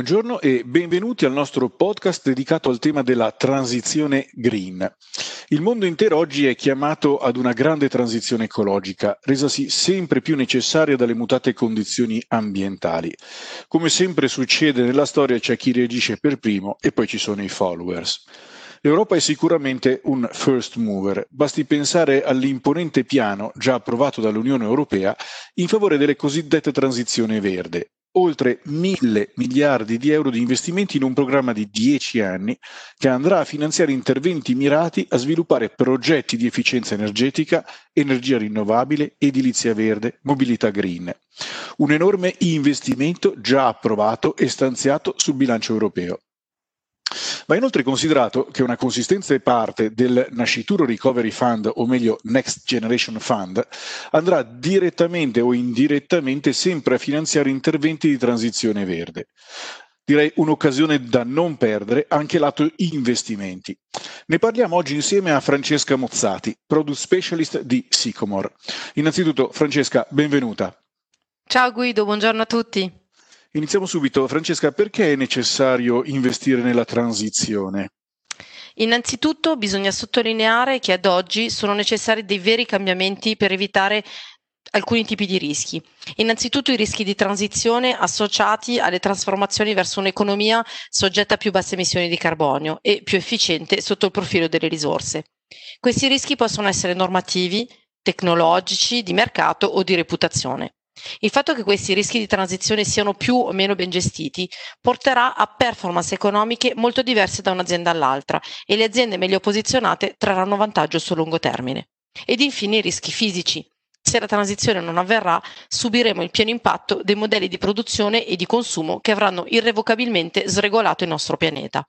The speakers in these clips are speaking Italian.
Buongiorno e benvenuti al nostro podcast dedicato al tema della transizione green. Il mondo intero oggi è chiamato ad una grande transizione ecologica, resasi sempre più necessaria dalle mutate condizioni ambientali. Come sempre succede nella storia c'è chi reagisce per primo e poi ci sono i followers. L'Europa è sicuramente un first mover. Basti pensare all'imponente piano già approvato dall'Unione Europea in favore delle cosiddette transizione verde, oltre mille miliardi di euro di investimenti in un programma di dieci anni che andrà a finanziare interventi mirati a sviluppare progetti di efficienza energetica, energia rinnovabile, edilizia verde, mobilità green. Un enorme investimento già approvato e stanziato sul bilancio europeo. Va inoltre considerato che una consistente parte del Nascituro Recovery Fund, o meglio Next Generation Fund, andrà direttamente o indirettamente sempre a finanziare interventi di transizione verde. Direi un'occasione da non perdere anche lato investimenti. Ne parliamo oggi insieme a Francesca Mozzati, Product Specialist di Sycomore. Innanzitutto, Francesca, benvenuta. Ciao Guido, buongiorno a tutti. Iniziamo subito. Francesca, perché è necessario investire nella transizione? Innanzitutto bisogna sottolineare che ad oggi sono necessari dei veri cambiamenti per evitare alcuni tipi di rischi. Innanzitutto i rischi di transizione associati alle trasformazioni verso un'economia soggetta a più basse emissioni di carbonio e più efficiente sotto il profilo delle risorse. Questi rischi possono essere normativi, tecnologici, di mercato o di reputazione. Il fatto che questi rischi di transizione siano più o meno ben gestiti porterà a performance economiche molto diverse da un'azienda all'altra e le aziende meglio posizionate trarranno vantaggio sul lungo termine. Ed infine i rischi fisici. Se la transizione non avverrà, subiremo il pieno impatto dei modelli di produzione e di consumo che avranno irrevocabilmente sregolato il nostro pianeta.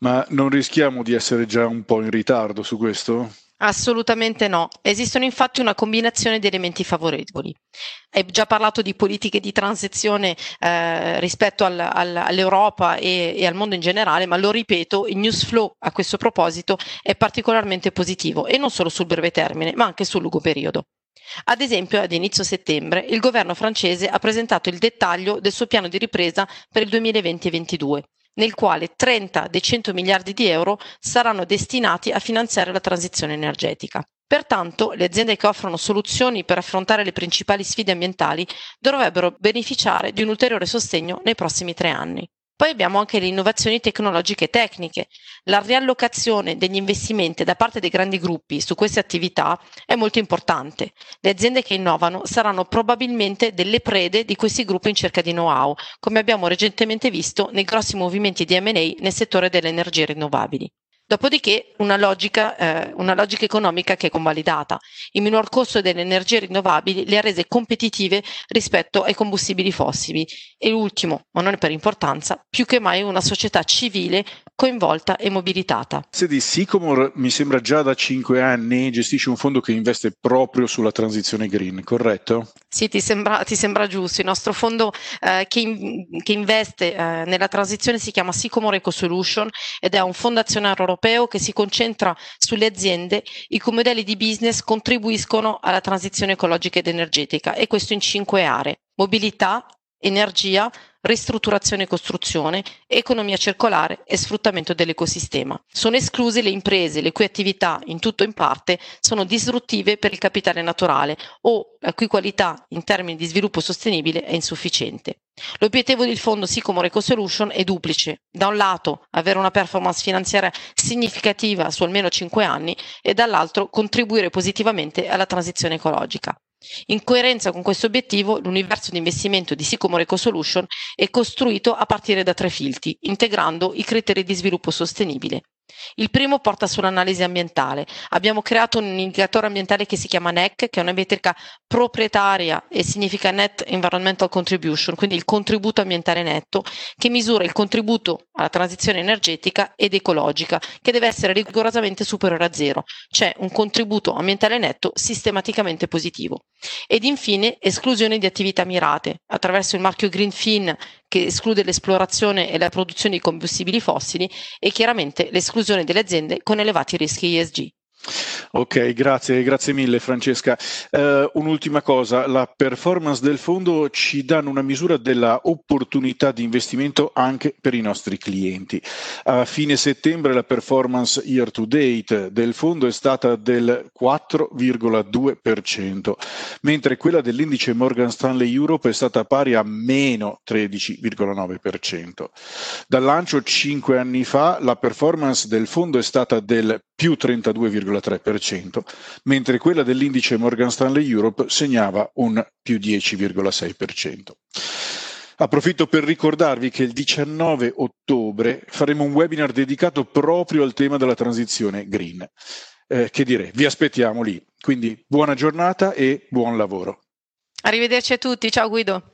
Ma non rischiamo di essere già un po' in ritardo su questo? Assolutamente no. Esistono infatti una combinazione di elementi favorevoli. Hai già parlato di politiche di transizione eh, rispetto al, al, all'Europa e, e, al mondo in generale, ma lo ripeto, il news flow a questo proposito è particolarmente positivo e non solo sul breve termine, ma anche sul lungo periodo. Ad esempio, ad inizio settembre, il governo francese ha presentato il dettaglio del suo piano di ripresa per il 2020-2022 nel quale 30 dei 100 miliardi di euro saranno destinati a finanziare la transizione energetica. Pertanto, le aziende che offrono soluzioni per affrontare le principali sfide ambientali dovrebbero beneficiare di un ulteriore sostegno nei prossimi tre anni. Poi abbiamo anche le innovazioni tecnologiche e tecniche. La riallocazione degli investimenti da parte dei grandi gruppi su queste attività è molto importante. Le aziende che innovano saranno probabilmente delle prede di questi gruppi in cerca di know-how, come abbiamo recentemente visto nei grossi movimenti di M&A nel settore delle energie rinnovabili. Dopodiché una logica, eh, una logica, economica che è convalidata. Il minor costo delle energie rinnovabili le ha rese competitive rispetto ai combustibili fossili. E l'ultimo, ma non per importanza, più che mai una società civile coinvolta e mobilitata. Se di Sycomore mi sembra già da cinque anni gestisce un fondo che investe proprio sulla transizione green, corretto? Sì, ti sembra, ti sembra giusto. Il nostro fondo eh, che, in, che, investe eh, nella transizione si chiama Sycomore Eco Solution ed è un fondo azionario europeo che si concentra sulle aziende i cui modelli di business contribuiscono alla transizione ecologica ed energetica e questo in cinque aree. Mobilità, energia, ristrutturazione e costruzione, economia circolare e sfruttamento dell'ecosistema. Sono escluse le imprese le cui attività, in tutto o in parte, sono disruttive per il capitale naturale o la cui qualità in termini di sviluppo sostenibile è insufficiente. L'obiettivo del fondo Sycomore Eco Solution è duplice. Da un lato avere una performance finanziaria significativa su almeno 5 anni e dall'altro contribuire positivamente alla transizione ecologica. In coerenza con questo obiettivo, l'universo di investimento di Sycomore Eco Solution è costruito a partire da tre filtri, integrando i criteri di sviluppo sostenibile. Il primo porta sull'analisi ambientale. Abbiamo creato un indicatore ambientale che si chiama NEC, che è una metrica proprietaria e significa Net Environmental Contribution, quindi il contributo ambientale netto, che misura il contributo alla transizione energetica ed ecologica, che deve essere rigorosamente superiore a zero, cioè un contributo ambientale netto sistematicamente positivo. Ed infine esclusione di attività mirate, attraverso il marchio Greenfin che esclude l'esplorazione e la produzione di combustibili fossili e chiaramente l'esclusione delle aziende con elevati rischi ESG. Ok, grazie, grazie mille Francesca. Uh, un'ultima cosa, la performance del fondo ci danno una misura della opportunità di investimento anche per i nostri clienti. A fine settembre la performance year to date del fondo è stata del 4,2%, mentre quella dell'indice Morgan Stanley Europe è stata pari a meno 13,9%. Dal lancio cinque anni fa la performance del fondo è stata del più 32,3%, mentre quella dell'indice Morgan Stanley Europe segnava un più 10,6%. Approfitto per ricordarvi che il 19 ottobre faremo un webinar dedicato proprio al tema della transizione green. Eh, che dire, vi aspettiamo lì. Quindi buona giornata e buon lavoro. Arrivederci a tutti, ciao Guido.